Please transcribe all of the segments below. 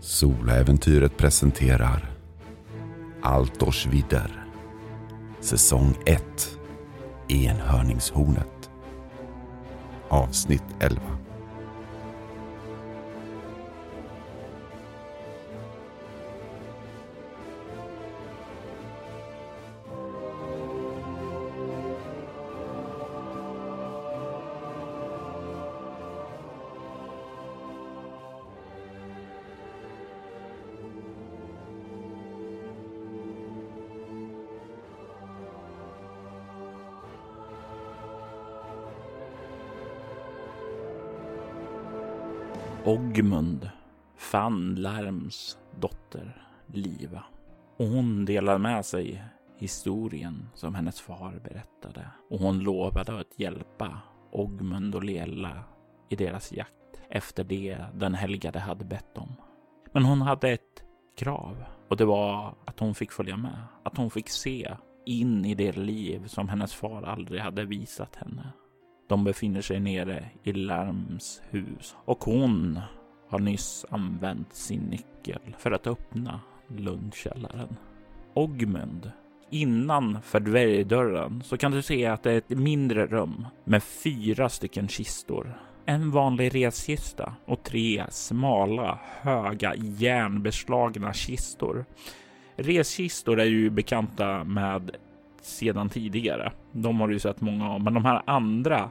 Solaäventyret presenterar Altors vidder Säsong 1 Enhörningshornet Avsnitt 11 Ogmund fann Lärms dotter Liva. Och hon delade med sig historien som hennes far berättade. Och hon lovade att hjälpa Ogmund och Lela i deras jakt efter det den helgade hade bett om. Men hon hade ett krav och det var att hon fick följa med. Att hon fick se in i det liv som hennes far aldrig hade visat henne. De befinner sig nere i Larms hus och hon har nyss använt sin nyckel för att öppna Lundkällaren. Ogmund, innanför dvärgdörren så kan du se att det är ett mindre rum med fyra stycken kistor. En vanlig reskista och tre smala, höga, järnbeslagna kistor. Reskistor är ju bekanta med sedan tidigare. De har du sett många av, men de här andra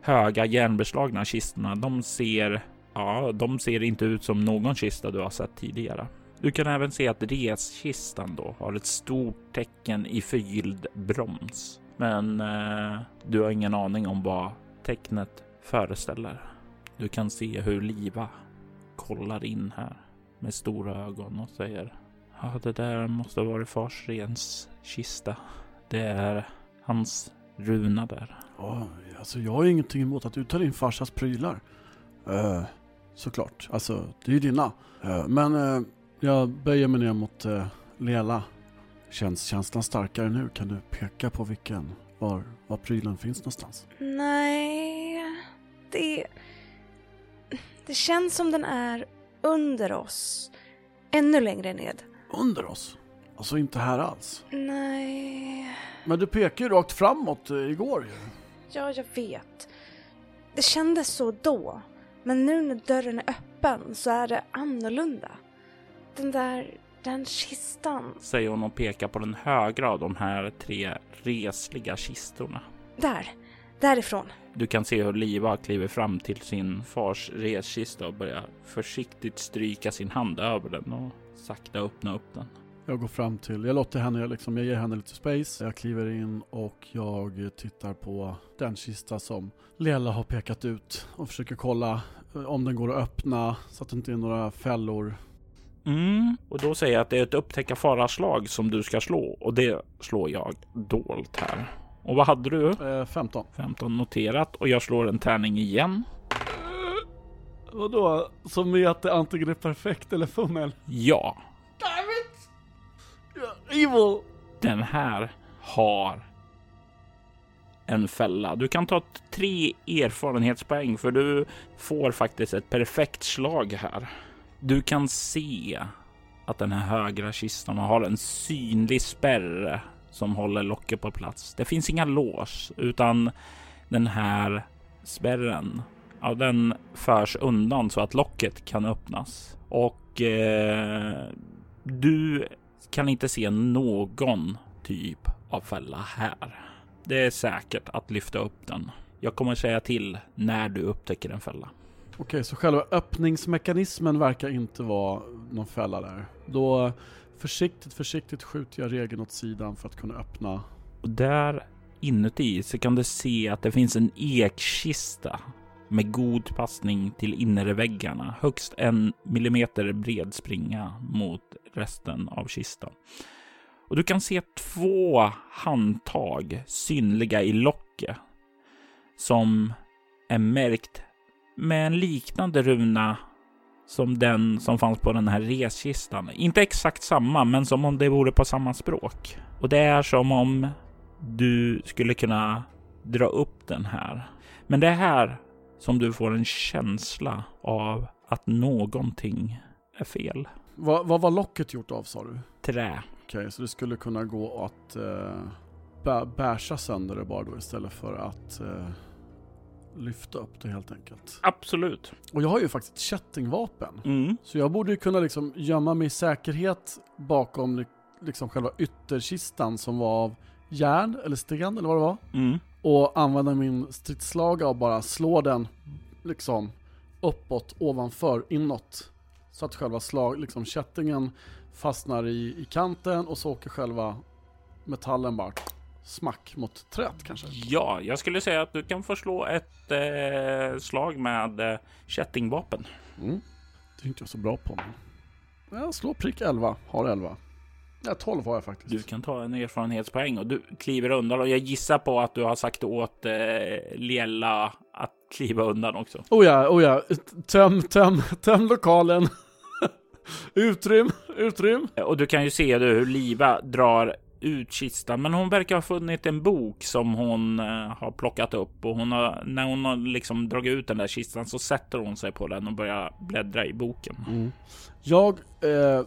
höga järnbeslagna kistorna, de ser, ja, de ser inte ut som någon kista du har sett tidigare. Du kan även se att reskistan då har ett stort tecken i förgylld brons. Men eh, du har ingen aning om vad tecknet föreställer. Du kan se hur Liva kollar in här med stora ögon och säger Ja, det där måste ha varit fars rens kista. Det är hans runa där. Ja, alltså jag har ingenting emot att du tar in farsas prylar. Uh, såklart, alltså det är ju dina. Uh, men uh, jag böjer mig ner mot uh, Lela. Känns känslan starkare nu? Kan du peka på vilken? Var, var prylen finns någonstans? Nej, det... Det känns som den är under oss. Ännu längre ned. Under oss? Alltså inte här alls? Nej... Men du pekar ju rakt framåt igår ju. Ja, jag vet. Det kändes så då. Men nu när dörren är öppen så är det annorlunda. Den där, den kistan. Säger hon och pekar på den högra av de här tre resliga kistorna. Där, därifrån. Du kan se hur Liva kliver fram till sin fars reskista och börjar försiktigt stryka sin hand över den och sakta öppna upp den. Jag går fram till, jag låter henne, liksom, jag ger henne lite space. Jag kliver in och jag tittar på den kista som Lela har pekat ut och försöker kolla om den går att öppna så att det inte är några fällor. Mm, och då säger jag att det är ett upptäcka faraslag som du ska slå och det slår jag dolt här. Och vad hade du? Eh, 15. 15 noterat och jag slår en tärning igen. Vadå? Som i att det antingen är perfekt eller fummel? Ja. Evil! Den här har en fälla. Du kan ta tre erfarenhetspoäng för du får faktiskt ett perfekt slag här. Du kan se att den här högra kistan har en synlig spärr som håller locket på plats. Det finns inga lås utan den här spärren, ja, den förs undan så att locket kan öppnas och eh, du kan inte se någon typ av fälla här. Det är säkert att lyfta upp den. Jag kommer säga till när du upptäcker en fälla. Okej, så själva öppningsmekanismen verkar inte vara någon fälla där. Då försiktigt, försiktigt skjuter jag regeln åt sidan för att kunna öppna. Och där inuti så kan du se att det finns en ekkista med god passning till innerväggarna. Högst en millimeter bred springa mot resten av kistan. Och du kan se två handtag synliga i locket som är märkt med en liknande runa som den som fanns på den här reskistan. Inte exakt samma, men som om det vore på samma språk. Och det är som om du skulle kunna dra upp den här. Men det är här som du får en känsla av att någonting är fel. Vad, vad var locket gjort av sa du? Trä. Okej, så det skulle kunna gå att bä, bärsa sönder det bara då istället för att eh, lyfta upp det helt enkelt. Absolut. Och jag har ju faktiskt kättingvapen. Mm. Så jag borde ju kunna liksom gömma mig i säkerhet bakom li- liksom själva ytterkistan som var av järn eller sten eller vad det var. Mm. Och använda min stridslaga och bara slå den liksom uppåt, ovanför, inåt. Så att själva slag, liksom kättingen fastnar i, i kanten och så åker själva metallen bara smack mot träet kanske. Ja, jag skulle säga att du kan få slå ett eh, slag med eh, kättingvapen. Mm. Det är inte jag så bra på. Men jag slår prick 11, har 11. Ja, 12 har jag faktiskt. Du kan ta en erfarenhetspoäng och du kliver undan och jag gissar på att du har sagt åt eh, Liella att kliva undan också. Oh ja, oh ja. Töm, töm, töm lokalen. Utrym, utrym. Och du kan ju se hur Liva drar ut kistan, men hon verkar ha funnit en bok som hon eh, har plockat upp och hon har, när hon har liksom dragit ut den där kistan så sätter hon sig på den och börjar bläddra i boken. Mm. Jag eh,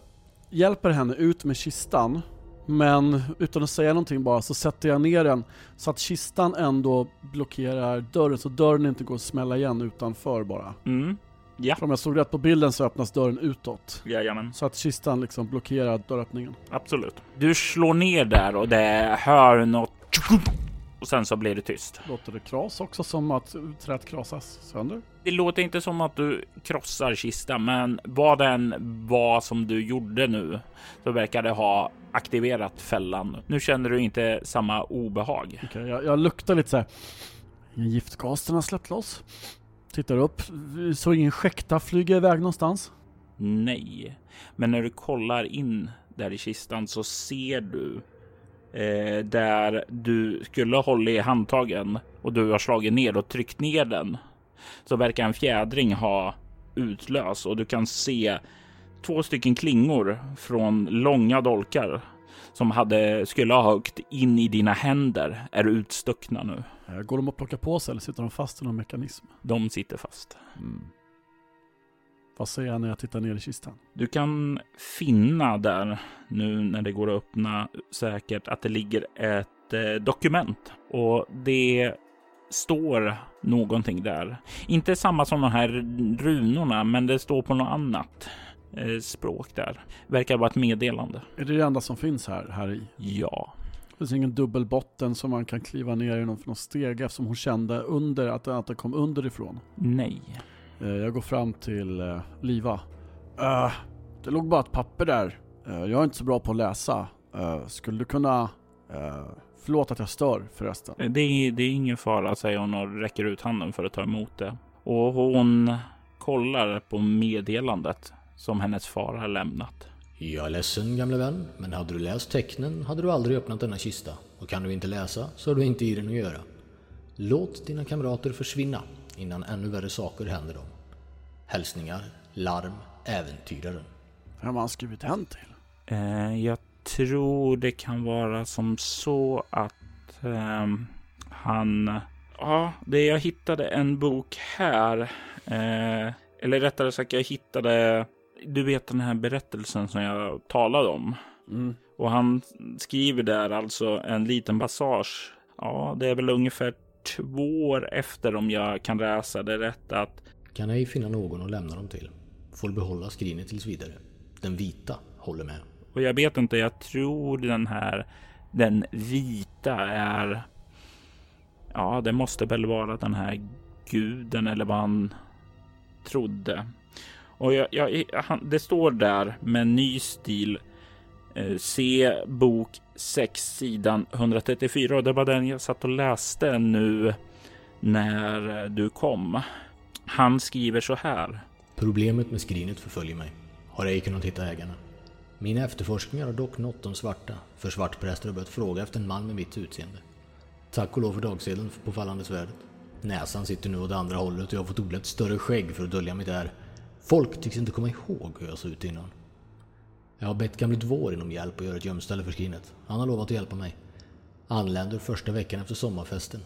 hjälper henne ut med kistan, men utan att säga någonting bara så sätter jag ner den så att kistan ändå blockerar dörren så dörren inte går att smälla igen utanför bara. Mm. Ja, För om jag såg rätt på bilden så öppnas dörren utåt. jajamän. Så att kistan liksom blockerar dörröppningen. Absolut. Du slår ner där och det hör något och sen så blir det tyst. Låter det kras också som att träet krasas sönder? Det låter inte som att du krossar kistan, men vad den var som du gjorde nu så verkar det ha aktiverat fällan. Nu känner du inte samma obehag. Okej, jag, jag luktar lite så här. Ingen giftgas den har släppt loss. Tittar upp, så ingen skäkta flyger iväg någonstans. Nej, men när du kollar in där i kistan så ser du eh, där du skulle hålla i handtagen och du har slagit ner och tryckt ner den så verkar en fjädring ha utlöst och du kan se två stycken klingor från långa dolkar som hade skulle ha högt in i dina händer är utstuckna nu. Eh, Går de att plocka på sig eller sitter de fast i någon mekanism? De sitter fast. Vad säger jag när jag tittar ner i kistan? Du kan finna där nu när det går att öppna säkert att det ligger ett eh, dokument och det står någonting där. Inte samma som de här runorna, men det står på något annat eh, språk där. Verkar vara ett meddelande. Är det det enda som finns här, här i? Ja, Det finns ingen dubbelbotten som man kan kliva ner i någon, någon steg eftersom hon kände under att, att det kom underifrån. nej. Eh, Jag går fram till eh, Liva. Eh, det låg bara ett papper där. Jag är inte så bra på att läsa. Skulle du kunna... Förlåt att jag stör förresten. Det är, det är ingen fara, säger hon och räcker ut handen för att ta emot det. Och hon kollar på meddelandet som hennes far har lämnat. Jag är ledsen gamle vän, men hade du läst tecknen hade du aldrig öppnat denna kista. Och kan du inte läsa så har du inte i den att göra. Låt dina kamrater försvinna innan ännu värre saker händer dem. Hälsningar, Larm, Äventyraren. Vem har han skrivit den till? Eh, jag tror det kan vara som så att ehm, han... Ja, det jag hittade en bok här. Eh, eller rättare sagt, jag hittade... Du vet den här berättelsen som jag talade om. Mm. Och han skriver där alltså en liten passage. Ja, det är väl ungefär två år efter om jag kan läsa det rätt att Kan ej finna någon att lämna dem till. Får behålla skrinet tills vidare. Den vita håller med. Och jag vet inte, jag tror den här, den vita är, ja det måste väl vara den här guden eller vad han trodde. Och jag, jag, han, det står där med ny stil, eh, se bok 6 sidan 134 och det var den jag satt och läste nu när eh, du kom. Han skriver så här. Problemet med skrinet förföljer mig. Har ej kunnat hitta ägarna. Mina efterforskningar har dock nått de svarta, för svartpräster har börjat fråga efter en man med mitt utseende. Tack och lov för dagsedeln på fallande svärdet. Näsan sitter nu åt andra hållet och jag har fått odla ett större skägg för att dölja mitt är. Folk tycks inte komma ihåg hur jag såg ut innan. Jag har bett gamle Dvårin om hjälp att göra ett gömställe för skrinet. Han har lovat att hjälpa mig. Anländer första veckan efter sommarfesten.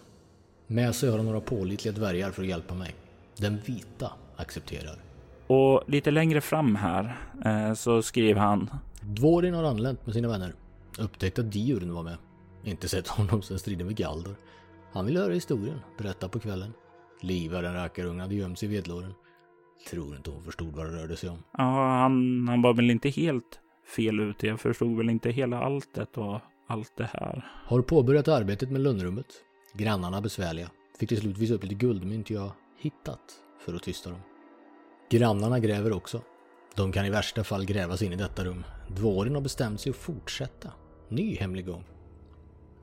Med sig har han några pålitliga dvärgar för att hjälpa mig. Den vita accepterar. Och lite längre fram här eh, så skriver han. Dvorin har anlänt med sina vänner. Upptäckt att Diurn var med. Inte sett honom sedan striden med Galdor. Han vill höra historien, berätta på kvällen. Liva den rackarungen hade gömt sig i vedlåren. Tror inte hon förstod vad det rörde sig om. Ja, han, han var väl inte helt fel ute. Jag förstod väl inte hela alltet och allt det här. Har påbörjat arbetet med lönnrummet. Grannarna besvärliga. Fick till slut visa upp lite guldmynt jag hittat för att tysta dem. Grannarna gräver också. De kan i värsta fall grävas in i detta rum. Dvåren har bestämt sig att fortsätta. Ny hemlig gång.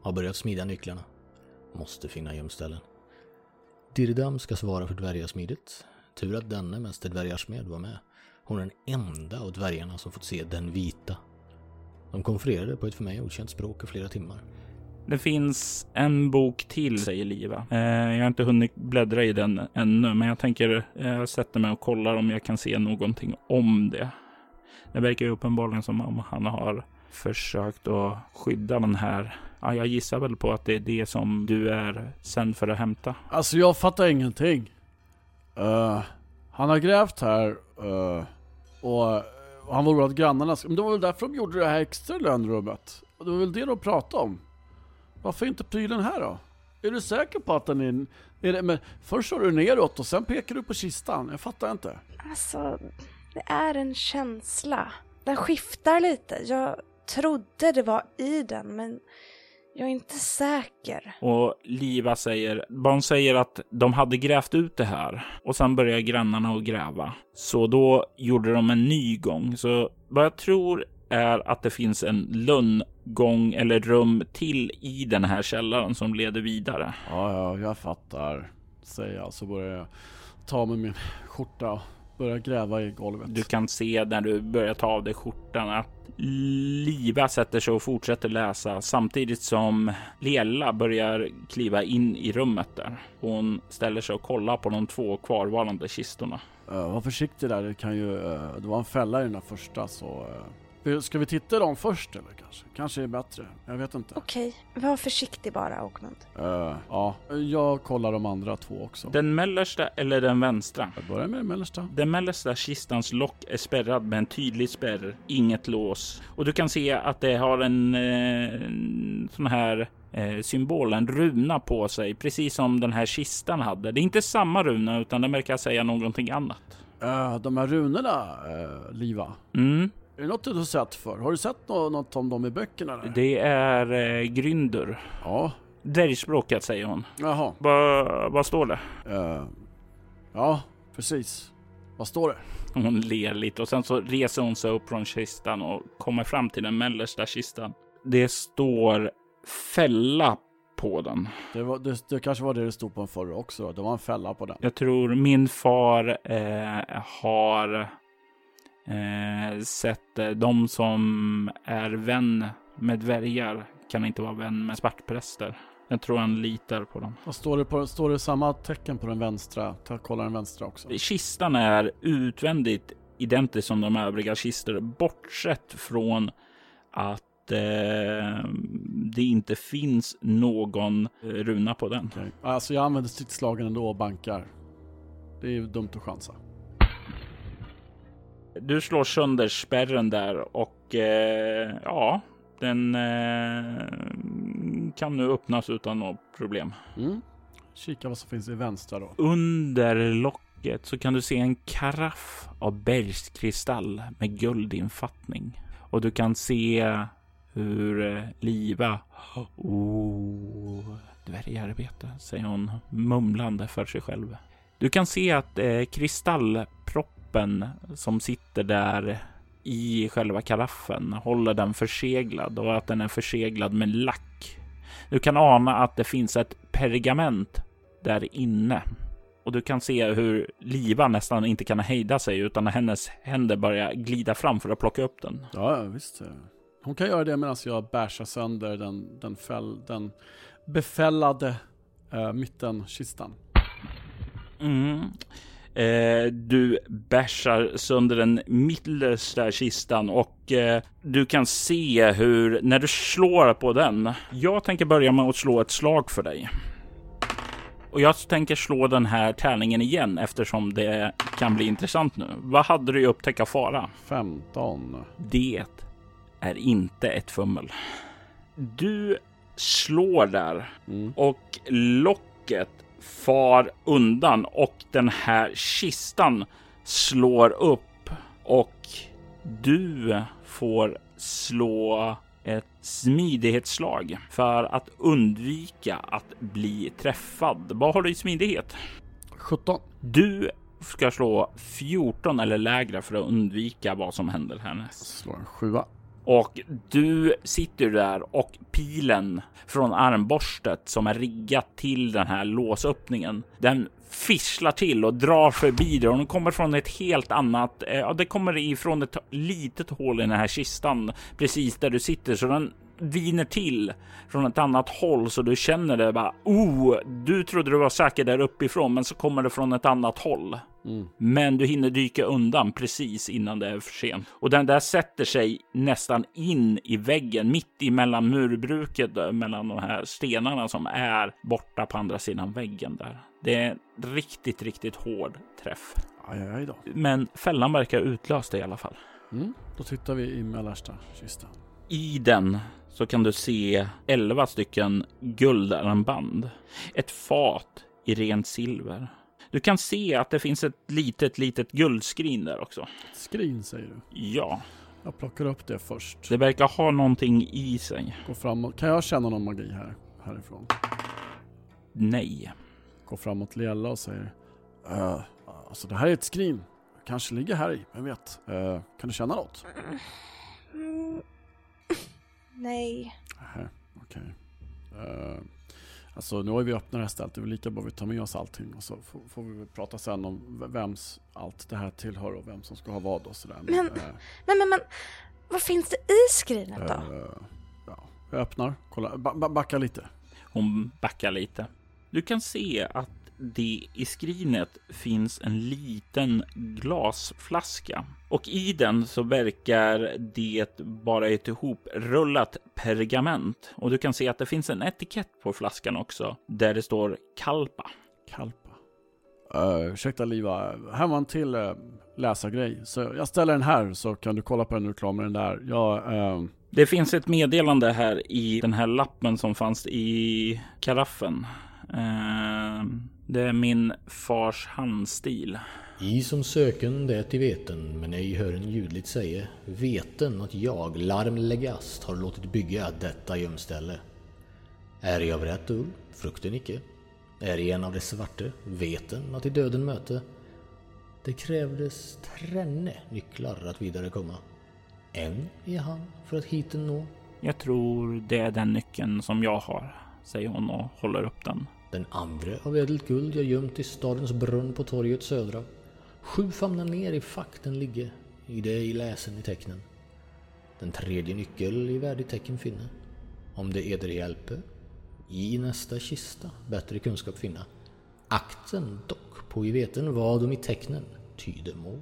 Har börjat smida nycklarna. Måste finna gömställen. Dirdam ska svara för dvärgasmidet. Tur att denne mäster dvärgarsmed var med. Hon är den enda av dvärgarna som fått se den vita. De konfererade på ett för mig okänt språk i flera timmar. Det finns en bok till, säger Liva. Eh, jag har inte hunnit bläddra i den ännu, men jag tänker eh, sätta mig och kolla om jag kan se någonting om det. Det verkar ju uppenbarligen som om han har försökt att skydda den här. Ja, jag gissar väl på att det är det som du är sänd för att hämta. Alltså jag fattar ingenting. Uh, han har grävt här uh, och han var att grannarna, men det var väl därför de gjorde det här extra lönrummet. Och det var väl det de pratade om. Varför inte prylen här då? Är du säker på att den är... är det, men först kör du neråt och sen pekar du på kistan. Jag fattar inte. Alltså, det är en känsla. Den skiftar lite. Jag trodde det var i den, men jag är inte säker. Och Liva säger, barn säger att de hade grävt ut det här och sen började grannarna att gräva. Så då gjorde de en ny gång. Så vad jag tror är att det finns en lönngång eller rum till i den här källaren som leder vidare. Ja, ja, jag fattar. Säger jag så börjar jag ta med min skjorta och börja gräva i golvet. Du kan se när du börjar ta av dig skjortan att Liva sätter sig och fortsätter läsa samtidigt som Lela börjar kliva in i rummet där. Hon ställer sig och kollar på de två kvarvarande kistorna. Uh, var försiktig där, det kan ju, uh, det var en fälla i den där första så uh, Ska vi titta dem först eller kanske? Kanske är bättre. Jag vet inte. Okej, var försiktig bara Åkmund. Uh, ja, jag kollar de andra två också. Den mellersta eller den vänstra? Jag börjar med den mellersta. Den mellersta kistans lock är spärrad med en tydlig spärr, inget lås. Och du kan se att det har en, eh, en sån här eh, symbol, en runa på sig, precis som den här kistan hade. Det är inte samma runa utan den verkar säga någonting annat. Uh, de här runorna, uh, Liva. Mm. Är det något du har sett för? Har du sett något om dem i böckerna? Eller? Det är eh, Grynder. Ja. Dvärgspråket säger hon. Jaha. Vad va står det? Uh, ja, precis. Vad står det? Hon ler lite och sen så reser hon sig upp från kistan och kommer fram till den mellersta kistan. Det står fälla på den. Det, var, det, det kanske var det det stod på den förra också. Det var en fälla på den. Jag tror min far eh, har eh, sett eh, de som är vän med dvärgar kan inte vara vän med svartpräster. Jag tror han litar på dem. Och står det, på, står det samma tecken på den vänstra? Ta, kolla den vänstra också. Kistan är utvändigt identisk som de övriga kistor, bortsett från att eh, det inte finns någon runa på den. Okay. Alltså jag använder stridsslagen ändå och bankar. Det är dumt att chansa. Du slår sönder spärren där och eh, ja, den eh, kan nu öppnas utan något problem. Mm. Kika vad som finns i vänstra då. Under locket så kan du se en karaff av bergskristall med guldinfattning. Och du kan se hur eh, Liva... Oh, dvärgarbete, säger hon mumlande för sig själv. Du kan se att eh, kristallproppen koppen som sitter där i själva karaffen håller den förseglad och att den är förseglad med lack. Du kan ana att det finns ett pergament där inne och du kan se hur Liva nästan inte kan hejda sig utan hennes händer börjar glida fram för att plocka upp den. Ja, visst. Hon kan göra det medan jag bärsar sönder den, den, fäll, den befällade äh, mittenkistan. Mm. Eh, du bärsar sönder den mittersta kistan och eh, du kan se hur när du slår på den. Jag tänker börja med att slå ett slag för dig. Och jag tänker slå den här tärningen igen eftersom det kan bli intressant nu. Vad hade du i upptäcka fara? 15. Det är inte ett fummel. Du slår där Mm. och locket far undan och den här kistan slår upp och du får slå ett smidighetsslag för att undvika att bli träffad. Vad har du i smidighet? 17. Du ska slå 14 eller lägre för att undvika vad som händer härnäst. Slår en sjua. Och du sitter där och pilen från armborstet som är riggat till den här låsöppningen. Den fisslar till och drar förbi dig och den kommer från ett helt annat. Eh, ja, det kommer ifrån ett litet hål i den här kistan precis där du sitter så den viner till från ett annat håll så du känner det bara. Oh, du trodde du var säker där uppifrån, men så kommer det från ett annat håll. Mm. Men du hinner dyka undan precis innan det är för sent. Och den där sätter sig nästan in i väggen, mitt emellan murbruket, eh, mellan de här stenarna som är borta på andra sidan väggen där. Det är en riktigt, riktigt hård träff. Aj, aj, aj då. Men fällan verkar utlöst i alla fall. Mm. Då tittar vi i mellersta kistan. I den så kan du se 11 stycken guldarmband. Ett fat i rent silver. Du kan se att det finns ett litet, litet guldskrin där också. Skrin säger du. Ja, Jag plockar upp det först. det verkar ha någonting i sig. Går framåt. Kan jag känna någon magi här? Härifrån. Nej. Går framåt Liella och säger. Uh, alltså det här är ett skrin. Kanske ligger här i, vem vet? Eh, kan du känna något? Mm. Nej. Nähä, okej. Eh, alltså nu har vi öppnat det här stället, det är väl lika bra vi tar med oss allting och så får, får vi väl prata sen om vems allt det här tillhör och vem som ska ha vad och sådär. Men- Men, men, men. Vad finns det i skrinet då? eh, ja, jag öppnar, kolla, ba, ba, backa lite. Hon backar lite. Du kan se att det i skrinet finns en liten glasflaska och i den så verkar det bara ett ihoprullat pergament och du kan se att det finns en etikett på flaskan också där det står Kalpa. Kalpa. Uh, ursäkta Liva, här var en till uh, läsargrej. Så jag ställer den här så kan du kolla på den när du är klar med den där. Jag, eh, Det finns ett meddelande här i den här lappen som fanns i karaffen. Eh, det är min fars handstil. I som söken det i veten, men ej hör en ljudligt säga. Veten att jag, Larm Legast, har låtit bygga detta gömställe. Är jag av rätt ull, frukten icke. Är jag en av de svarte, veten att i döden möte. Det krävdes tränne nycklar att vidare komma. En i hand för att hiten nå. Jag tror det är den nyckeln som jag har, säger hon och håller upp den. Den andra av ädelt guld jag gömt i stadens brunn på torget södra. Sju famnar ner i fack den i det i läsen i tecknen. Den tredje nyckel i värdigt tecken finne, Om det eder hjälpe, i nästa kista bättre kunskap finna. Akten dock på i veten vad de i tecknen tyder må.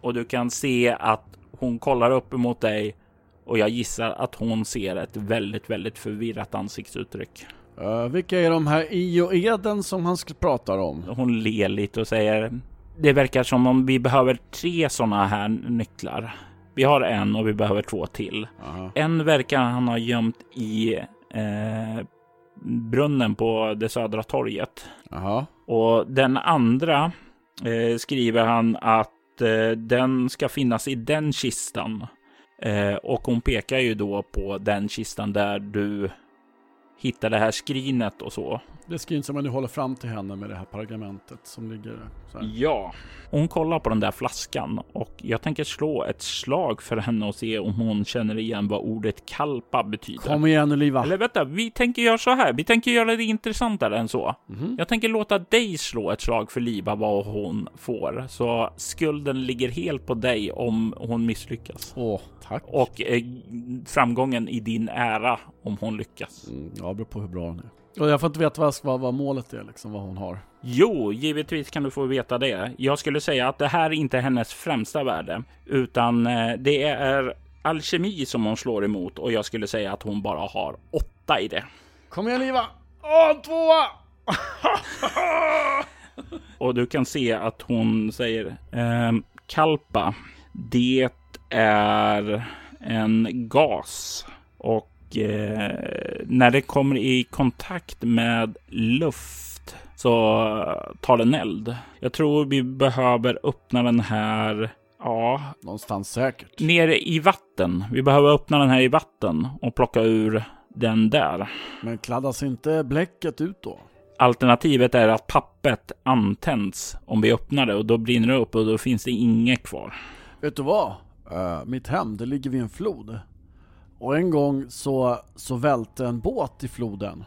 Och du kan se att hon kollar upp emot dig och jag gissar att hon ser ett väldigt, väldigt förvirrat ansiktsuttryck eh, vilka är de här i och eden som han pratar om? Hon ler lite och säger det verkar som om vi behöver tre sådana här nycklar. Vi har en och vi behöver två till. Aha. En verkar han ha gömt i eh, brunnen på det södra torget. Jaha. Och den andra eh, skriver han att eh, den ska finnas i den kistan. Eh, och hon pekar ju då på den kistan där du hittar det här skrinet och så. Det skrin som jag nu håller fram till henne med det här pergamentet som ligger så här. Ja. Hon kollar på den där flaskan och jag tänker slå ett slag för henne och se om hon känner igen vad ordet kalpa betyder. Kom igen nu Liva. Eller vänta, vi tänker göra så här. Vi tänker göra det intressantare än så. Mhm. Jag tänker låta dig slå ett slag för Liva vad hon får. Så skulden ligger helt på dig om hon misslyckas. Åh, tack. Och eh, framgången i din ära om hon lyckas. Mm, ja, beror på hur bra hon är. Och jag får inte veta vad, vad, vad målet är liksom, vad hon har. Jo, givetvis kan du få veta det. Jag skulle säga att det här är inte hennes främsta värde, utan eh, det är alkemi som hon slår emot och jag skulle säga att hon bara har åtta i det. Kom igen Liva! Åh, en tvåa! Och du kan se att hon säger ehm, Kalpa, det är en gas och eh, när det kommer i kontakt med luft så tar den eld. Jag tror vi behöver öppna den här Ja, Någonstans säkert. nere i vatten. Vi behöver öppna den här i vatten och plocka ur den där. Men kladdas inte bläcket ut då? Alternativet är att pappret antänds om vi öppnar det och då brinner det upp och då finns det inget kvar. Vet du vad? Eh, mitt hem, det ligger vid en flod. Och en gång så, så välte en båt i floden.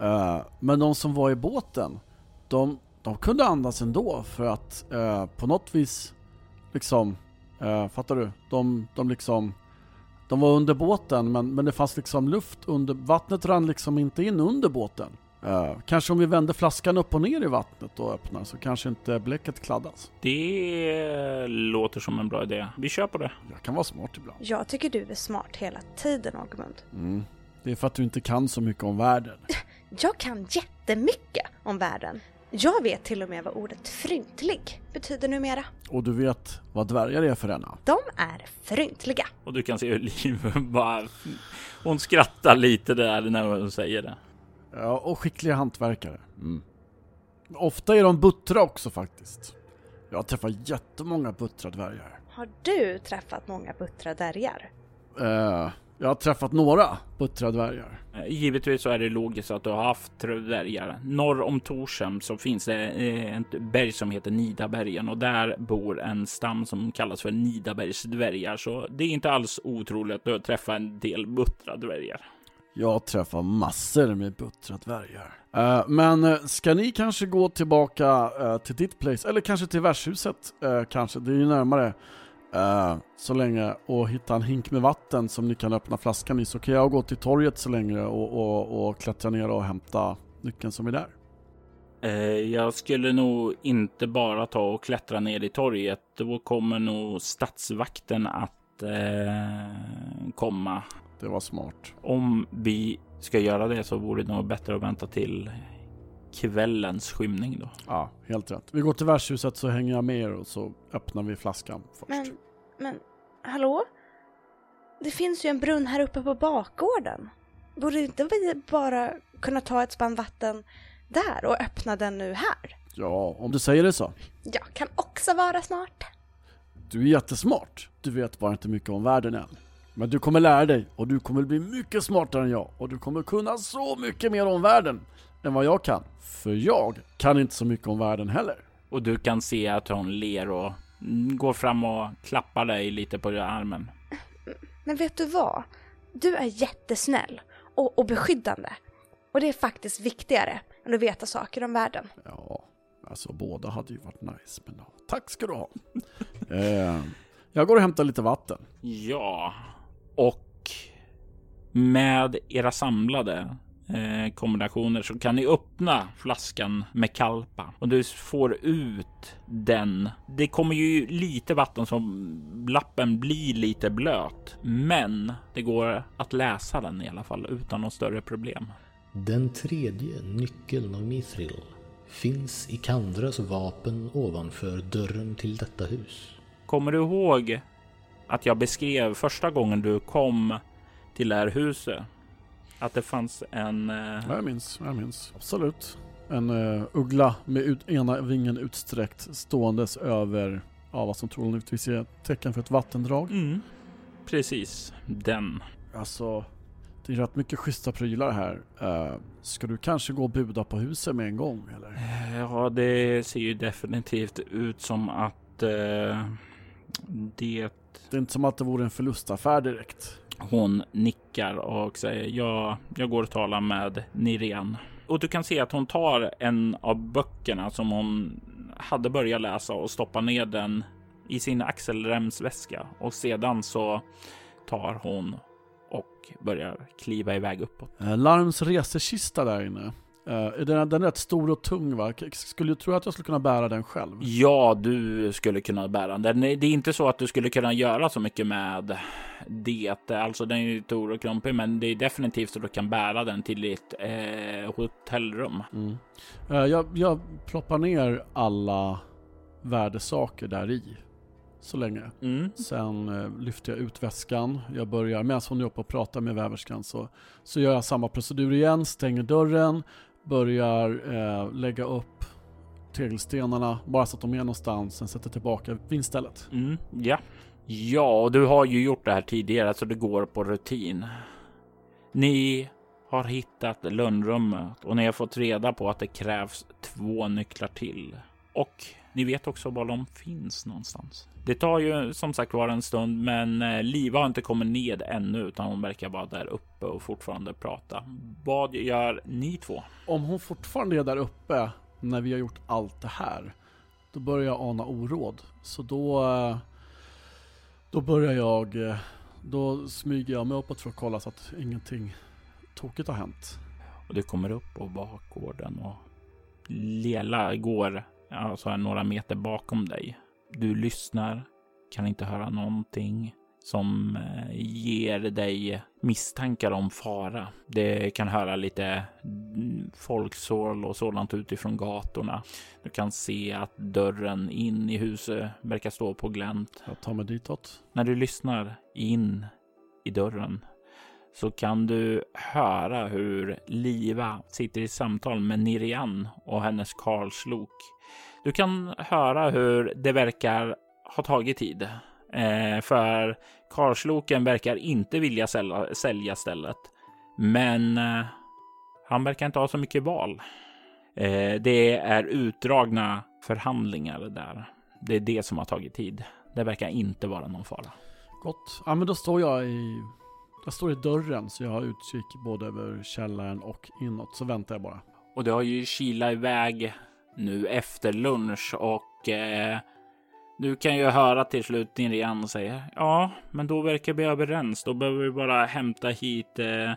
Eh, men de som var i båten, de, de kunde andas ändå för att eh, på något vis, liksom, eh, fattar du? De, de liksom, de var under båten men, men det fanns liksom luft under, vattnet rann liksom inte in under båten. Kanske om vi vänder flaskan upp och ner i vattnet och öppnar så kanske inte bläcket kladdas. Det låter som en bra idé. Vi kör på det. Jag kan vara smart ibland. Jag tycker du är smart hela tiden, Ogmund. Mm. Det är för att du inte kan så mycket om världen. Jag kan jättemycket om världen. Jag vet till och med vad ordet fryntlig betyder numera. Och du vet vad dvärgar är för ena? De är fryntliga. Och du kan se hur Liv bara... Hon skrattar lite där när hon säger det. Ja, och skickliga hantverkare. Mm. Ofta är de buttra också faktiskt. Jag har träffat jättemånga buttra dvärgar. Har du träffat många buttra dvärgar? Eh, jag har träffat några buttra dvärgar. Eh, Givetvis så är det logiskt att du har haft dvärgar. Norr om Torshem så finns det eh, ett berg som heter Nidabergen och där bor en stam som kallas för Nidabergsdvärgar. Så det är inte alls otroligt att du har träffat en del buttra dvärgar. Jag träffar massor med buttra dvärgar. Eh, men eh, ska ni kanske gå tillbaka uh, till ditt place, eller kanske till värdshuset uh, kanske, det är ju närmare. Så länge och hitta en hink med vatten som ni kan öppna flaskan i så kan jag gå till torget så länge och, och, och klättra ner och hämta nyckeln som är där. Jag skulle nog inte bara ta och klättra ner i torget. Då kommer nog stadsvakten att eh, komma. Det var smart. Om vi ska göra det så vore det nog bättre att vänta till kvällens skymning då. Ja, helt rätt. Vi går till värdshuset så hänger jag med er och så öppnar vi flaskan först. Men, men, hallå? Det finns ju en brunn här uppe på bakgården. Borde inte vi bara kunna ta ett spann vatten där och öppna den nu här? Ja, om du säger det så. Jag kan också vara smart. Du är jättesmart. Du vet bara inte mycket om världen än. Men du kommer lära dig och du kommer bli mycket smartare än jag och du kommer kunna så mycket mer om världen än vad jag kan. För jag kan inte så mycket om världen heller. Och du kan se att hon ler och går fram och klappar dig lite på armen. Men vet du vad? Du är jättesnäll och, och beskyddande. Och det är faktiskt viktigare än att veta saker om världen. Ja, alltså båda hade ju varit nice. Men ja, tack ska du ha. eh, jag går och hämtar lite vatten. Ja, och med era samlade eh, kombinationer så kan ni öppna flaskan med kalpa och du får ut den. Det kommer ju lite vatten som lappen blir lite blöt, men det går att läsa den i alla fall utan något större problem. Den tredje nyckeln av Mithril finns i Kandras vapen ovanför dörren till detta hus. Kommer du ihåg att jag beskrev första gången du kom till det här huset? Att det fanns en... eh, Ja, jag minns, jag minns. Absolut. En uh, uggla med ut, ena vingen utsträckt ståendes över ja, vad som troligtvis är tecken för ett vattendrag. Mm, precis, den. Alltså, det är rätt mycket schyssta prylar här. Eh, ska du kanske gå och buda på huset med en gång eller? Ja, det ser ju definitivt ut som att eh, det... Det är inte som att det vore en förlustaffär direkt. Hon nickar och säger ja, jag går och talar med Nirian. Och du kan se att hon tar en av böckerna som hon hade börjat läsa och stoppar ner den i sin axelremsväska och sedan så tar hon och börjar kliva iväg uppåt. Eh, Larms resekista där inne. Uh, den, den är rätt stor och tung va? Skulle du tro att jag skulle kunna bära den själv? Ja, du skulle kunna bära den. Det är inte så att du skulle kunna göra så mycket med det. Alltså den är ju stor och klumpig, men det är definitivt så att du kan bära den till ditt eh, hotellrum. Mm. Uh, jag, jag ploppar ner alla värdesaker där i så länge. Mm. Sen eh, lyfter jag ut väskan. Jag börjar, medan hon är uppe och pratar med väverskan så, så gör jag samma procedur igen, stänger dörren, börjar eh, lägga upp tegelstenarna bara så att de är någonstans, sen sätter tillbaka vindstället. Mm, ja. Ja, du har ju gjort det här tidigare så det går på rutin. Ni har hittat lönnrummet och ni har fått reda på att det krävs två nycklar till. Och ni vet också var de finns någonstans. Det tar ju som sagt var en stund, men eh, Liva har inte kommit ned ännu, utan hon verkar vara där uppe och fortfarande prata. Vad gör ni två? Om hon fortfarande är där uppe när vi har gjort allt det här, då börjar jag ana oråd. Så då, eh, då börjar jag, eh, då smyger jag mig uppåt för att kolla så att ingenting tokigt har hänt. Och du kommer upp på bakgården och Lela går alltså några meter bakom dig. Du lyssnar, kan inte höra någonting som eh, ger dig misstankar om fara. Det kan höra lite folksål och sådant utifrån gatorna. Du kan se att dörren in i huset verkar stå på glänt. Jag tar mig ditåt. När du lyssnar in i dörren så kan du höra hur Liva sitter i samtal med Nirian och hennes Karlslok. Du kan höra hur det verkar ha tagit tid. Eh, för Karlsloken verkar inte vilja sälja, sälja stället. Men eh, han verkar inte ha så mycket val. Eh, det är utdragna förhandlingar där. Det är det som har tagit tid. Det verkar inte vara någon fara. Gott. Ja, men då står jag i jag står i dörren så jag har utkik både över källaren och inåt. Så väntar jag bara. Och det har ju kilat iväg nu efter lunch och eh, du kan ju höra till slut din Rian säger ja, men då verkar vi överens. Då behöver vi bara hämta hit eh,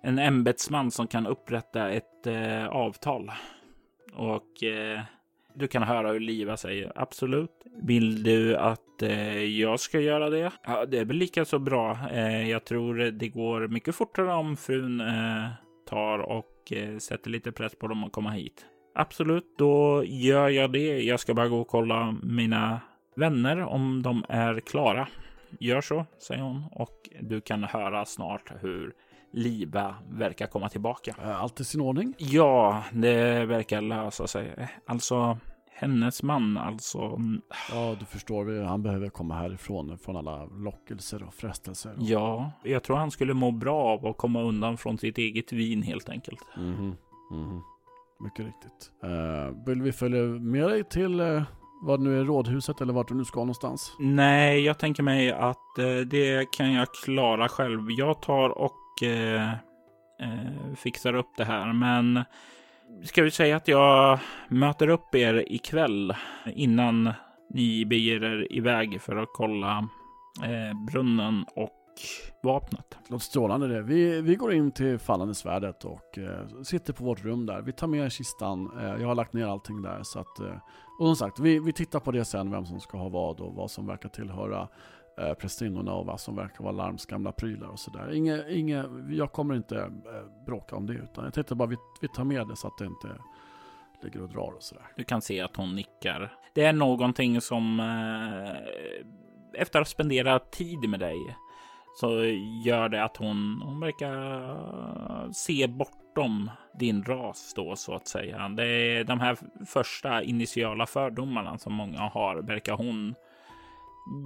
en ämbetsman som kan upprätta ett eh, avtal. Och eh, du kan höra hur Liva säger absolut. Vill du att eh, jag ska göra det? Ja, det är väl lika så bra. Eh, jag tror det går mycket fortare om frun eh, tar och eh, sätter lite press på dem att komma hit. Absolut, då gör jag det. Jag ska bara gå och kolla mina vänner om de är klara. Gör så, säger hon och du kan höra snart hur Liva verkar komma tillbaka. Allt i sin ordning? Ja, det verkar lösa sig. Alltså, hennes man alltså. Ja, du förstår. Han behöver komma härifrån från alla lockelser och frestelser. Ja, jag tror han skulle må bra av att komma undan från sitt eget vin helt enkelt. Mm -hmm. Mm -hmm. Mycket riktigt. Uh, vill vi följa med dig till uh, vad nu är rådhuset eller vart du nu ska någonstans? Nej, jag tänker mig att uh, det kan jag klara själv. Jag tar och Eh, eh, fixar upp det här, men ska vi säga att jag möter upp er ikväll innan ni beger er iväg för att kolla eh, brunnen och vapnet. Det låter strålande det. Vi, vi går in till fallande svärdet och eh, sitter på vårt rum där. Vi tar med kistan. Eh, jag har lagt ner allting där. Så att, eh, och som sagt, vi, vi tittar på det sen, vem som ska ha vad och vad som verkar tillhöra eh, prästinnorna och vad som verkar vara Larms gamla prylar och sådär. Inge, inge, jag kommer inte eh, bråka om det, utan jag tänkte bara vi, vi tar med det så att det inte ligger och drar och sådär. Du kan se att hon nickar. Det är någonting som eh, efter att ha spenderat tid med dig så gör det att hon, hon verkar se bortom din ras då så att säga. Det är de här första initiala fördomarna som många har verkar hon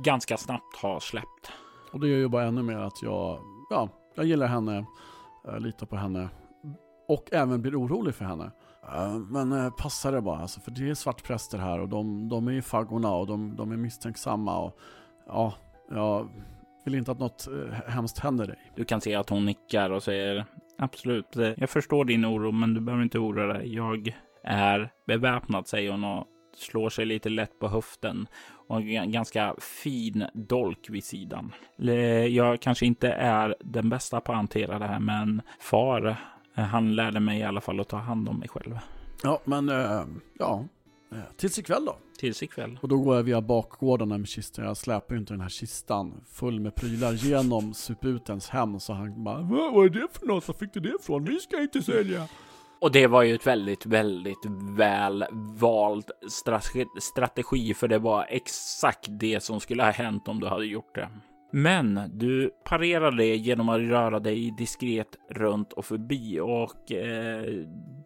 ganska snabbt ha släppt. Och det gör ju bara ännu mer att jag, ja, jag gillar henne, jag litar på henne och även blir orolig för henne. Men eh, passa det bara, alltså, för det är svartpräster här och de, de är i faggorna och de, de är misstänksamma. Och, ja, jag vill inte att något eh, hemskt händer dig. Du kan se att hon nickar och säger absolut. Eh, jag förstår din oro, men du behöver inte oroa dig. Jag är beväpnad, säger hon och slår sig lite lätt på höften och en ganska fin dolk vid sidan. Jag kanske inte är den bästa på att hantera det här, men far Han lärde mig i alla fall att ta hand om mig själv. Ja, men eh, ja, eh, tills ikväll då. Tills ikväll. Och då går jag via bakgårdarna med kistan. Jag släpar ju inte den här kistan full med prylar genom suputens hem. Så han bara, vad, vad är det för något? Var fick du det ifrån? Vi ska inte sälja. Och det var ju ett väldigt, väldigt väl vald strategi, för det var exakt det som skulle ha hänt om du hade gjort det. Men du parerar det genom att röra dig diskret runt och förbi och eh,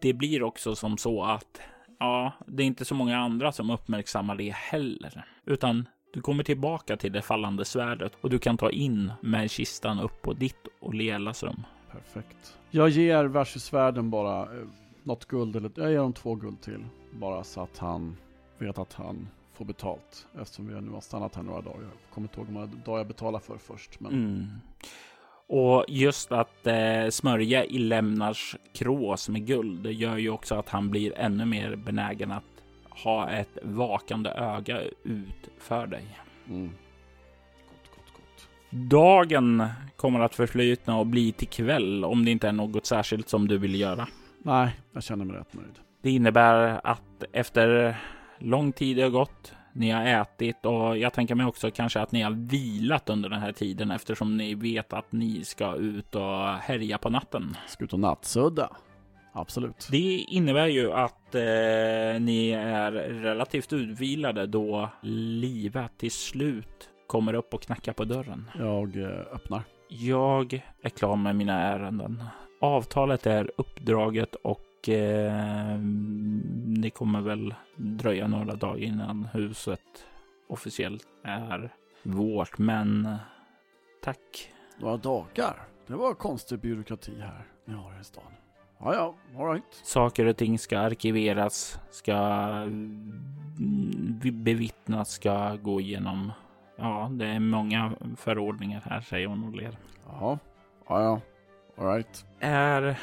det blir också som så att ja, det är inte så många andra som uppmärksammar det heller, utan du kommer tillbaka till det fallande svärdet och du kan ta in med kistan upp på ditt och Lelas rum. Perfekt. Jag ger Versusvärden bara eh, något guld, eller jag ger honom två guld till. Bara så att han vet att han får betalt. Eftersom vi nu har stannat här några dagar. Jag kommer inte ihåg hur många dagar jag betalar för först. Men Mm. Och just att eh, smörja i Lämnars krås med guld gör ju också att han blir ännu mer benägen att ha ett vakande öga ut för dig. mm. Dagen kommer att förflytna och bli till kväll om det inte är något särskilt som du vill göra. Nej, jag känner mig rätt nöjd. Det innebär att efter lång tid har gått, ni har ätit och jag tänker mig också kanske att ni har vilat under den här tiden eftersom ni vet att ni ska ut och härja på natten. Ska ut och nattsudda. Absolut. Det innebär ju att eh, ni är relativt utvilade då Liva till slut kommer upp och knackar på dörren. Jag eh, öppnar. Jag är klar med mina ärenden. Avtalet är uppdraget och eh, det kommer väl dröja några dagar innan huset officiellt är vårt. Men eh, tack. Några dagar. Det var konstig byråkrati här ni har här i stan. Ja, ja, alright. Saker och ting ska arkiveras, ska mm, bevittnas, ska gå igenom. Ja, det är många förordningar här, säger hon och ler. Ja, ja, ja. Alright. Är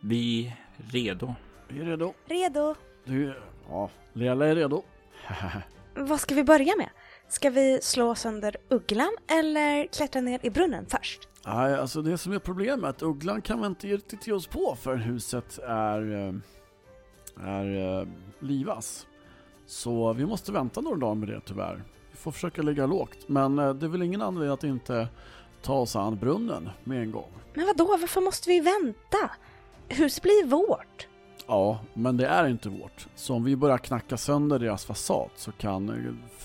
vi redo? Vi är redo. Redo. Du, ja, Lela är redo. Vad ska vi börja med? Ska vi slå sönder ugglan eller klättra ner i brunnen först? Nej, alltså det som är problemet, att ugglan kan vi inte riktigt ge oss på förrän huset är, eh, är eh, Livas. Så vi måste vänta några dagar med det tyvärr. Vi får försöka ligga lågt, men eh, det är väl ingen anledning att inte ta oss an brunnen med en gång. Men vad då? varför måste vi vänta? Huset blir vårt. Ja, men det är inte vårt. Så om vi börjar knacka sönder deras fasad så kan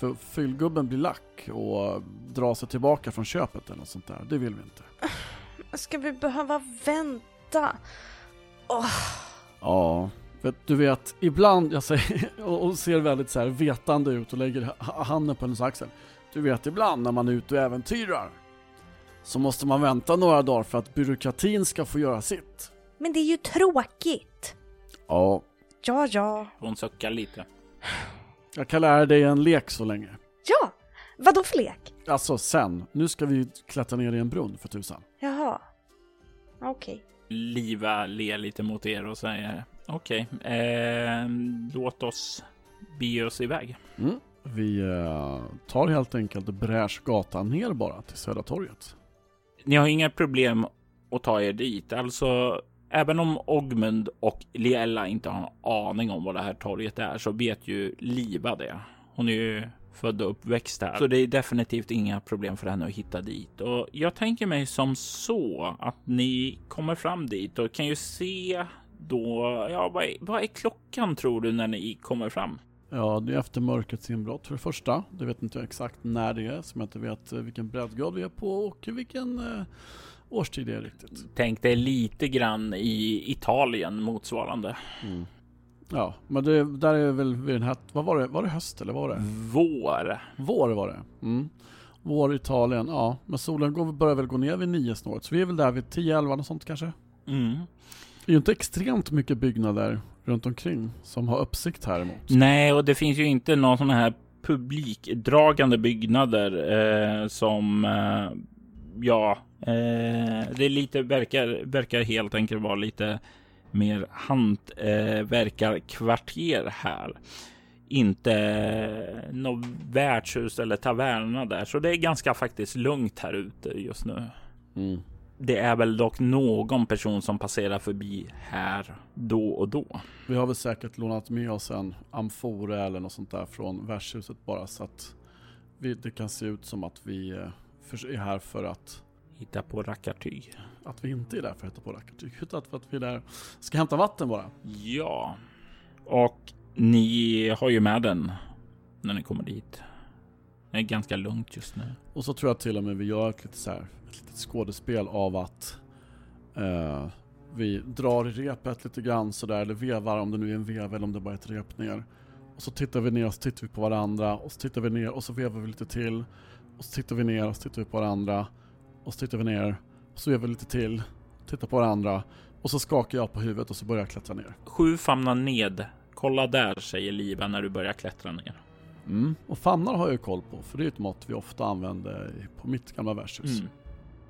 eh, fyllgubben bli lack och dra sig tillbaka från köpet eller något sånt där. Det vill vi inte. Ska vi behöva vänta? Åh, Ja, vet, du vet, ibland, jag säger, och, ser väldigt så här vetande ut och lägger ha- handen på hennes axel. Du vet, ibland när man är ute och äventyrar så måste man vänta några dagar för att byråkratin ska få göra sitt. men det är ju tråkigt. Ja, Ja, ja. Hon suckar lite. jag kan lära dig en lek så länge. Ja! Vad då för lek? Alltså sen, nu ska vi klättra ner i en brunn för tusan. Jaha. Okej. Liva ler lite mot er och säger okej, eh, låt oss bege oss iväg. Mm. Vi eh, tar helt enkelt Brärsgatan ner bara till Södra torget. Ni har inga problem att ta er dit. Alltså, även om Ogmund och Liella inte har en aning om vad det här torget är så vet ju Liva det. Hon är ju född och uppväxt här. Så det är definitivt inga problem för henne att hitta dit. Och jag tänker mig som så att ni kommer fram dit och kan ju se då, ja vad är, vad är klockan tror du när ni kommer fram? Ja, det är efter mörkrets inbrott för det första. Det vet inte jag exakt när det är, som jag inte vet eh, vilken breddgrad vi är på och vilken eh, årstid det är riktigt. Tänk dig lite grann i Italien motsvarande. Ja, men det där är väl vid den här, vad var det, var det höst eller var det? Vår. Vår var det. Mm. Vår Italien, ja. Men solen går, börjar väl gå ner vid nio snåret, så vi är väl där vid 10-11 och sånt kanske. Mm. Det är ju inte extremt mycket byggnader runt omkring som har uppsikt här emot. Nej, och det finns ju inte någon sån här publikdragande byggnader eh, som eh, ja, eh, det är lite verkar verkar helt enkelt vara lite mer hantverkarkvarter här. Inte eh, något värdshus eller taverna där, så det är ganska faktiskt lugnt här ute just nu. Mm. Det är väl dock någon person som passerar förbi här då och då. Vi har väl säkert lånat med oss en amfora eller något sånt där från värdshuset bara så att vi, det kan se ut som att vi eh, är här för att Hitta på rackartyg. att vi inte är där för att hitta på rackartyg utan för att vi är där ska hämta vatten bara. Ja, och ni har ju med den när ni kommer dit. Det är ganska lugnt just nu. Och så tror jag till och med vi gör ett, lite så här, ett litet skådespel av att eh, vi drar i repet lite grann sådär, eller vevar om det nu är en vev eller om det bara är ett rep ner. Och så tittar vi ner och så tittar vi på varandra och så tittar vi ner och så vevar vi lite till. Och så tittar vi ner och så tittar vi på varandra. Och så tittar vi ner och så vevar vi lite till, tittar på varandra. Och så skakar jag på huvudet och så börjar jag klättra ner. Sju famnar ned. Kolla där, säger Liva när du börjar klättra ner. Mm. Och famnar har jag ju koll på, för det är ett mått vi ofta använder på mitt gamla värdshus. Mm.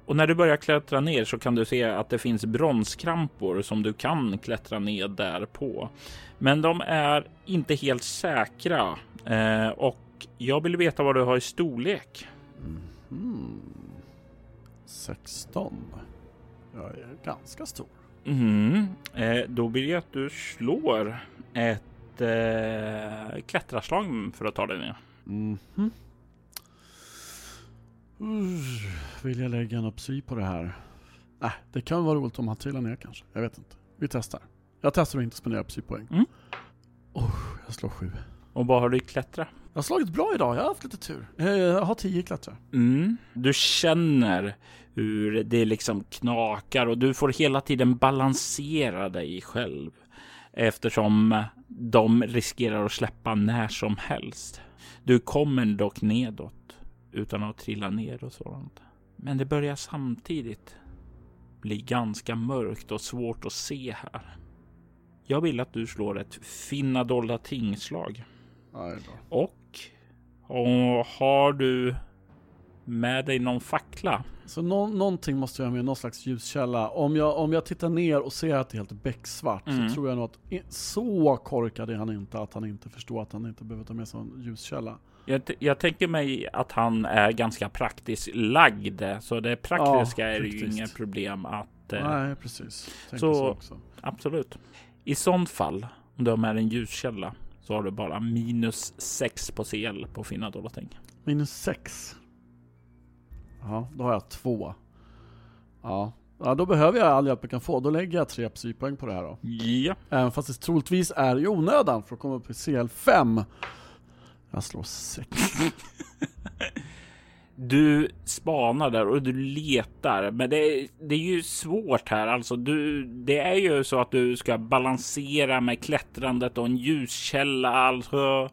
Och när du börjar klättra ner så kan du se att det finns bronskrampor som du kan klättra ned där på. Men de är inte helt säkra eh, och jag vill veta vad du har i storlek. Mm. 16. Jag är ganska stor. Mm. Eh, då vill jag att du slår ett eh, klättraslag för att ta dig ner. Mhm. Vill jag lägga en psy på det här? Nej, det kan vara roligt om han trillar ner kanske. Jag vet inte. Vi testar. Jag testar att inte spendera psypoäng. Mm. Oh, jag slår sju. Och vad har du i klättra? Jag har slagit bra idag. Jag har haft lite tur. Eh, Jag har tio i klättra. Mm. Du känner hur det liksom knakar och du får hela tiden balansera dig själv eftersom de riskerar att släppa när som helst. Du kommer dock nedåt utan att trilla ner och sådant. Men det börjar samtidigt bli ganska mörkt och svårt att se här. Jag vill att du slår ett finna dolda tingslag. Och, och har du med dig någon fackla? Så nå- någonting måste jag ha med, någon slags ljuskälla. Om jag, om jag tittar ner och ser att det är helt becksvart Mm. så tror jag nog att så korkad är han inte att han inte förstår att han inte behöver ta med sig en ljuskälla. Jag, jag tänker mig att han är ganska praktiskt lagd, så det praktiska Ja, är ju inget problem att... Eh, Nej, precis. Tänkte Så- så också. Absolut. I sånt fall, om du har med en ljuskälla, så har du bara minus 6 på CL på fina dollarting. Minus sex. Ja, då har jag två. Ja. ja, då behöver jag all hjälp jag kan få. Då lägger jag tre psypoäng på det här då. Ja, Även fast det troligtvis är i onödan för att komma upp i CL5. Jag slår sex. du spanar där och du letar, men det, det är ju svårt här. Alltså, du, det är ju så att du ska balansera med klättrandet och en ljuskälla. Alltså,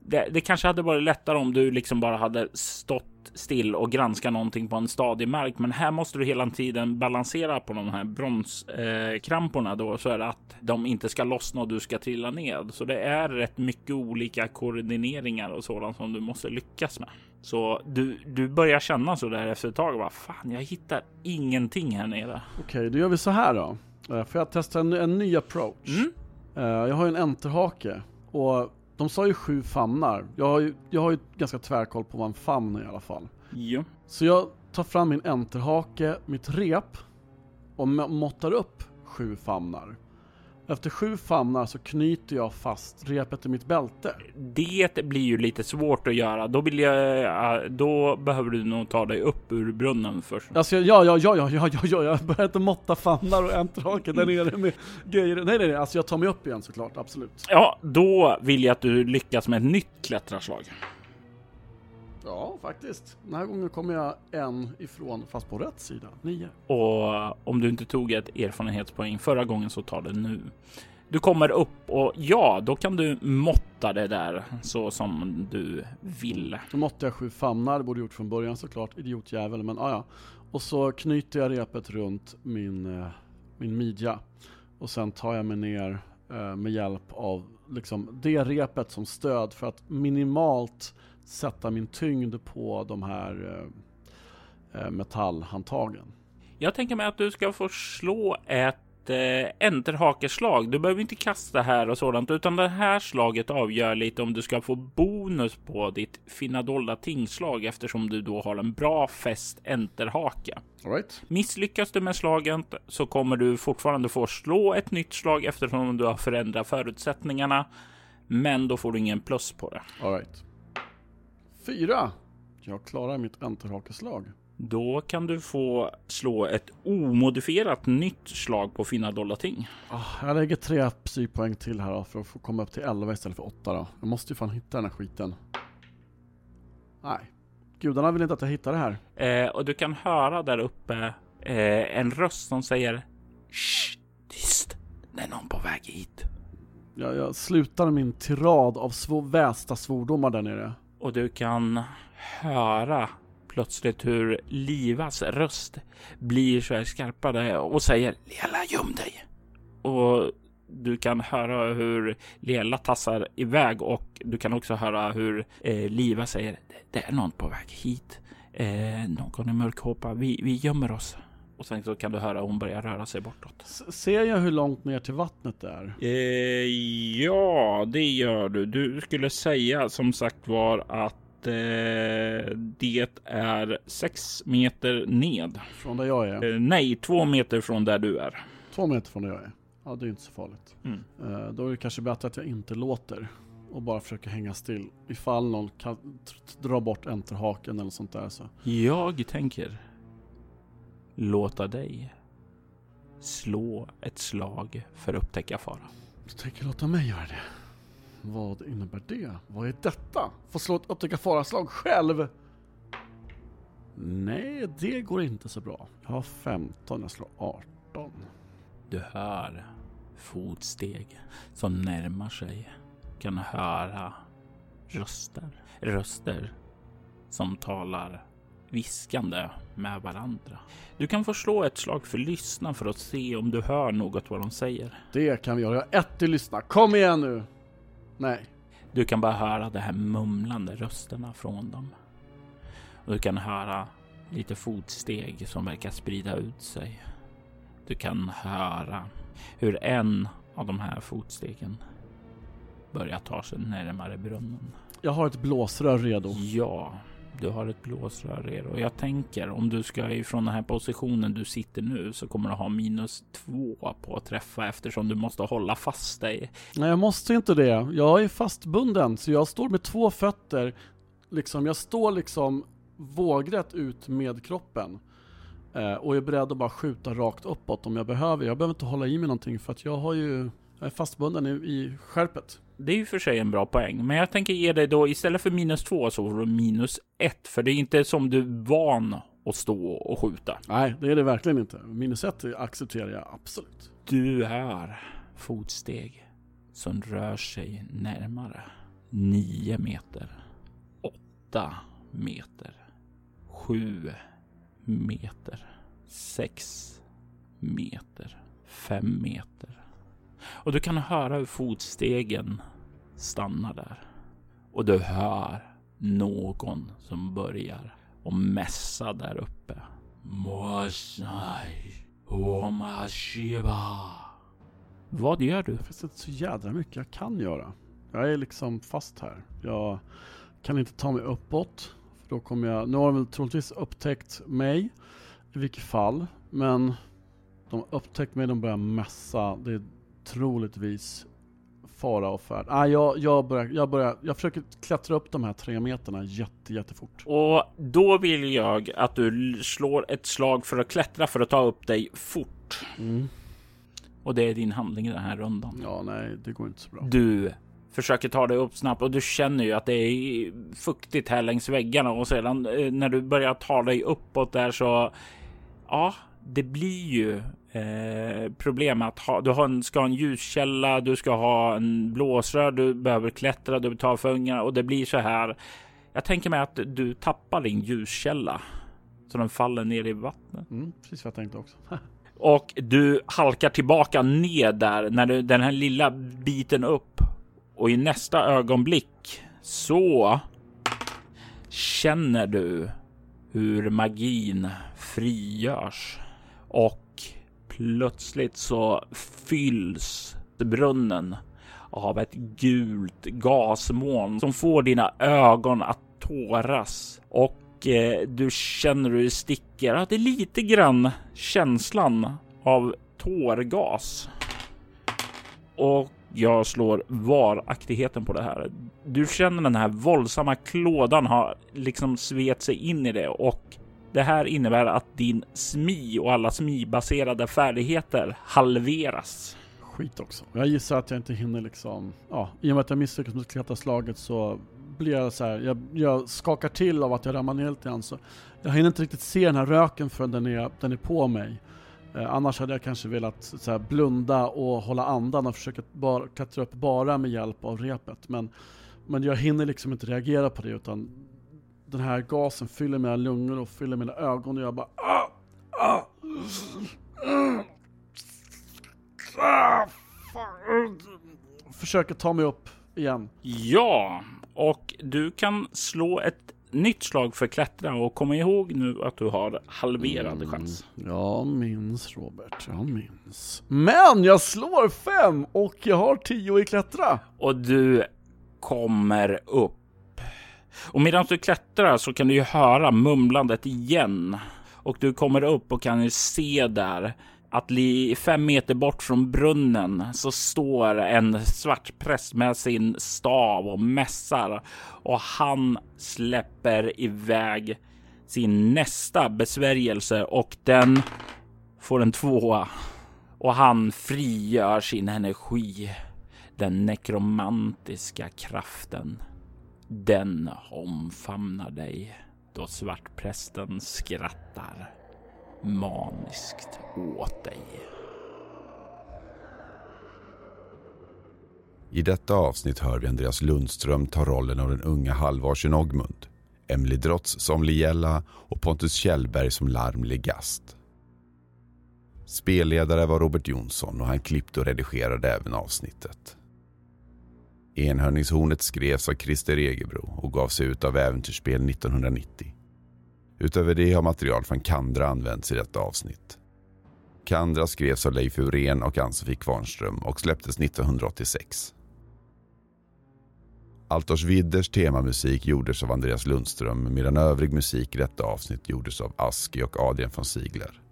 det, det kanske hade varit lättare om du liksom bara hade stått still och granskat någonting på en stadig mark. Men här måste du hela tiden balansera på de här bronskramporna eh, kramporna då så är det att de inte ska lossna och du ska trilla ned. Så det är rätt mycket olika koordineringar och sådant som du måste lyckas med. Så du, du börjar känna så där efter ett tag. Vad fan, jag hittar ingenting här nere. Okej, då gör vi så här då. Eh, Får jag testa en, en ny approach? Mm. Eh, Jag har ju en enterhake och de sa ju sju famnar. Jag har ju, jag har ju ganska tvärkoll på vad en famn är i alla fall. Ja. Så jag tar fram min enterhake, mitt rep och må- måttar upp sju famnar. Efter sju famnar så knyter jag fast repet i mitt bälte. Det blir ju lite svårt att göra. Då vill jag, ja, då behöver du nog ta dig upp ur brunnen först. Alltså ja, ja, ja, ja, ja, ja, ja, jag börjar inte måtta famnar och enterhake där nere med grejer. Nej, nej, nej, alltså jag tar mig upp igen såklart, absolut. Ja, då vill jag att du lyckas med ett nytt klättraslag. Ja, faktiskt. Den här gången kommer jag en ifrån, fast på rätt sida. Nio. Och om du inte tog ett erfarenhetspoäng förra gången så tar det nu. Du kommer upp och ja, då kan du måtta det där så som du vill. Då måtte jag sju famnar, det borde jag gjort från början såklart, idiotjävel, men ah, ja. Och så knyter jag repet runt min, eh, min midja. Och sen tar jag mig ner eh, med hjälp av liksom, det repet som stöd för att minimalt sätta min tyngd på de här eh, eh, metallhandtagen. Jag tänker mig att du ska få slå ett eh, enterhakeslag. Du behöver inte kasta här och sådant, utan det här slaget avgör lite om du ska få bonus på ditt fina dolda tingslag eftersom du då har en bra fäst enterhake. Right. Misslyckas du med slaget så kommer du fortfarande få slå ett nytt slag eftersom du har förändrat förutsättningarna. Men då får du ingen plus på det. All right. Fyra. Jag klarar mitt enterhakeslag. Då kan du få slå ett omodifierat nytt slag på fina dollarting. Ah, jag lägger tre psykpoäng till här då, för att få komma upp till 11 istället för 8 då. Jag måste ju fan hitta den här skiten. Nej, gudarna vill inte att jag hittar det här. Eh, och du kan höra där uppe eh, en röst som säger Shh, tyst, det är någon på väg hit. Jag, jag slutar min tirad av svå, västa svordomar där nere. Och du kan höra plötsligt hur Livas röst blir så här skarpare och säger Lela göm dig. Och du kan höra hur Lela tassar iväg och du kan också höra hur eh, Liva säger det är någon på väg hit. Eh, någon i mörkhåpa. Vi, vi gömmer oss. Och sen så kan du höra hon börjar röra sig bortåt. S ser jag hur långt ner till vattnet det är? Eh, ja, det gör du. Du skulle säga som sagt var att eh, det är sex meter ned. Från där jag är? Eh, nej, två meter från där du är. Två meter från där jag är? Ja, det är inte så farligt. Mm. Eh, då är det kanske bättre att jag inte låter och bara försöker hänga still. Ifall någon kan dra bort enterhaken eller sånt där så. Jag tänker låta dig slå ett slag för att upptäcka fara. Du tänker låta mig göra det? Vad innebär det? Vad är detta? Få slå ett upptäcka fara-slag själv? Nej, det går inte så bra. Jag har 15, jag slår 18. Du hör fotsteg som närmar sig. Kan höra röster. Röster som talar viskande med varandra. Du kan få slå ett slag för lyssna för att se om du hör något vad de säger. Det kan vi göra. Jag har ett till lyssna. Kom igen nu! Nej. Du kan bara höra de här mumlande rösterna från dem. Och du kan höra lite fotsteg som verkar sprida ut sig. Du kan höra hur en av de här fotstegen börjar ta sig närmare brunnen. Jag har ett blåsrör redo. Ja, du har ett blåsrör redo. Jag tänker om du ska ifrån den här positionen du sitter nu så kommer du ha minus två på att träffa eftersom du måste hålla fast dig. Nej, jag måste inte det. Jag är fastbunden så jag står med två fötter. Liksom, jag står liksom vågrätt ut med kroppen. Eh, och är beredd att bara skjuta rakt uppåt om jag behöver. Jag behöver inte hålla i mig någonting för att jag har ju jag är fastbunden i, i skärpet. Det är ju för sig en bra poäng, men jag tänker ge dig då istället för minus två så får du minus ett, för det är inte som du är van att stå och skjuta. Nej, det är det verkligen inte. Minus ett accepterar jag absolut. Du hör fotsteg som rör sig närmare. Nio meter. Åtta meter. Sju meter. Sex meter. Fem meter. Och du kan höra hur fotstegen stannar där. Och du hör någon som börjar och mässa där uppe. Moasnai Omashiva. Vad gör du? Det finns inte så jädra mycket jag kan göra. Jag är liksom fast här. Jag kan inte ta mig uppåt. För då kommer jag, nu har de väl troligtvis upptäckt mig. I vilket fall. Men de har upptäckt mig, de börjar mässa. Det är troligtvis fara och färd. Ah, jag, jag, börjar, jag, börjar, jag försöker klättra upp de här tre meterna jätte, jättefort. Och då vill jag att du slår ett slag för att klättra för att ta upp dig fort. Mm. Och det är din handling i den här rundan. Ja, nej, det går inte så bra. Du försöker ta dig upp snabbt och du känner ju att det är fuktigt här längs väggarna och sedan eh, när du börjar ta dig uppåt där så ja, det blir ju eh, problem att ha. Du har en, ska ha en ljuskälla, du ska ha en blåsrör, du behöver klättra, du tar fungarna och det blir så här. Jag tänker mig att du tappar din ljuskälla så den faller ner i vattnet. Mm, precis vad jag tänkte också. Och du halkar tillbaka ner där när du den här lilla biten upp och i nästa ögonblick så känner du hur magin frigörs och plötsligt så fylls brunnen av ett gult gasmoln som får dina ögon att tåras och eh, du känner hur det sticker. Ja, det är lite grann känslan av tårgas. Och jag slår varaktigheten på det här. Du känner den här våldsamma klådan har liksom svet sig in i det och det här innebär att din smi och alla smi-baserade färdigheter halveras. Skit också. Jag gissar att jag inte hinner liksom, ja, i och med att jag misslyckas med klättra slaget så blir jag så här, jag, jag, skakar till av att jag ramlar ner lite grann så jag hinner inte riktigt se den här röken förrän den är, den är på mig. Eh, annars hade jag kanske velat så här, blunda och hålla andan och försöka bara, klättra upp bara med hjälp av repet. Men, men jag hinner liksom inte reagera på det utan den här gasen fyller mina lungor och fyller mina ögon och jag bara ah, ah, ah, Försöker ta mig upp igen. Ja, och du kan slå ett nytt slag för klättra och kom ihåg nu att du har halverad mm, chans. Jag minns Robert, jag minns. Men jag slår fem och jag har tio i klättra. Och du kommer upp. Och medan du klättrar så kan du ju höra mumlandet igen. Och du kommer upp och kan ju se där att fem meter bort från brunnen så står en svart präst med sin stav och mässar och han släpper iväg sin nästa besvärjelse och den får en tvåa och han frigör sin energi. Den nekromantiska kraften. Den omfamnar dig då svartprästen skrattar maniskt åt dig. I detta avsnitt hör vi Andreas Lundström ta rollen av den unga halvarsen Ogmund, Emily Drotz som Liella och Pontus Kjellberg som Larm Legast. Spelledare var Robert Jonsson och han klippte och redigerade även avsnittet. Enhörningshornet skrevs av Christer Egebro och gavs ut av Äventyrsspel 1990. Utöver det har material från Kandra använts i detta avsnitt. Kandra skrevs av Leif Urén och Ann-Sofie Kvarnström och släpptes 1986. Altors Widders temamusik gjordes av Andreas Lundström medan övrig musik i detta avsnitt gjordes av Aski och Adrian von Sigler.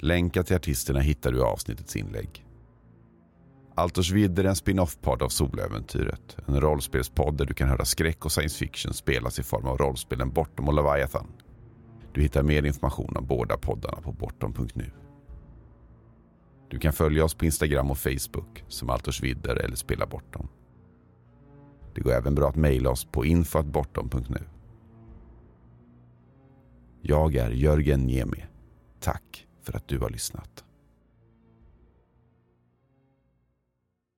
Länkar till artisterna hittar du i avsnittets inlägg. Altersvidd är en spin-off-podd av Soläventyret. En rollspelspodd där du kan höra skräck och science fiction spelas i form av rollspelen Bortom och Leviathan. Du hittar mer information om båda poddarna på bortom.nu. Du kan följa oss på Instagram och Facebook som Altersvidder eller Spela Bortom. Det går även bra att mejla oss på info.bortom.nu. Jag är Jörgen Niemi. Tack för att du har lyssnat.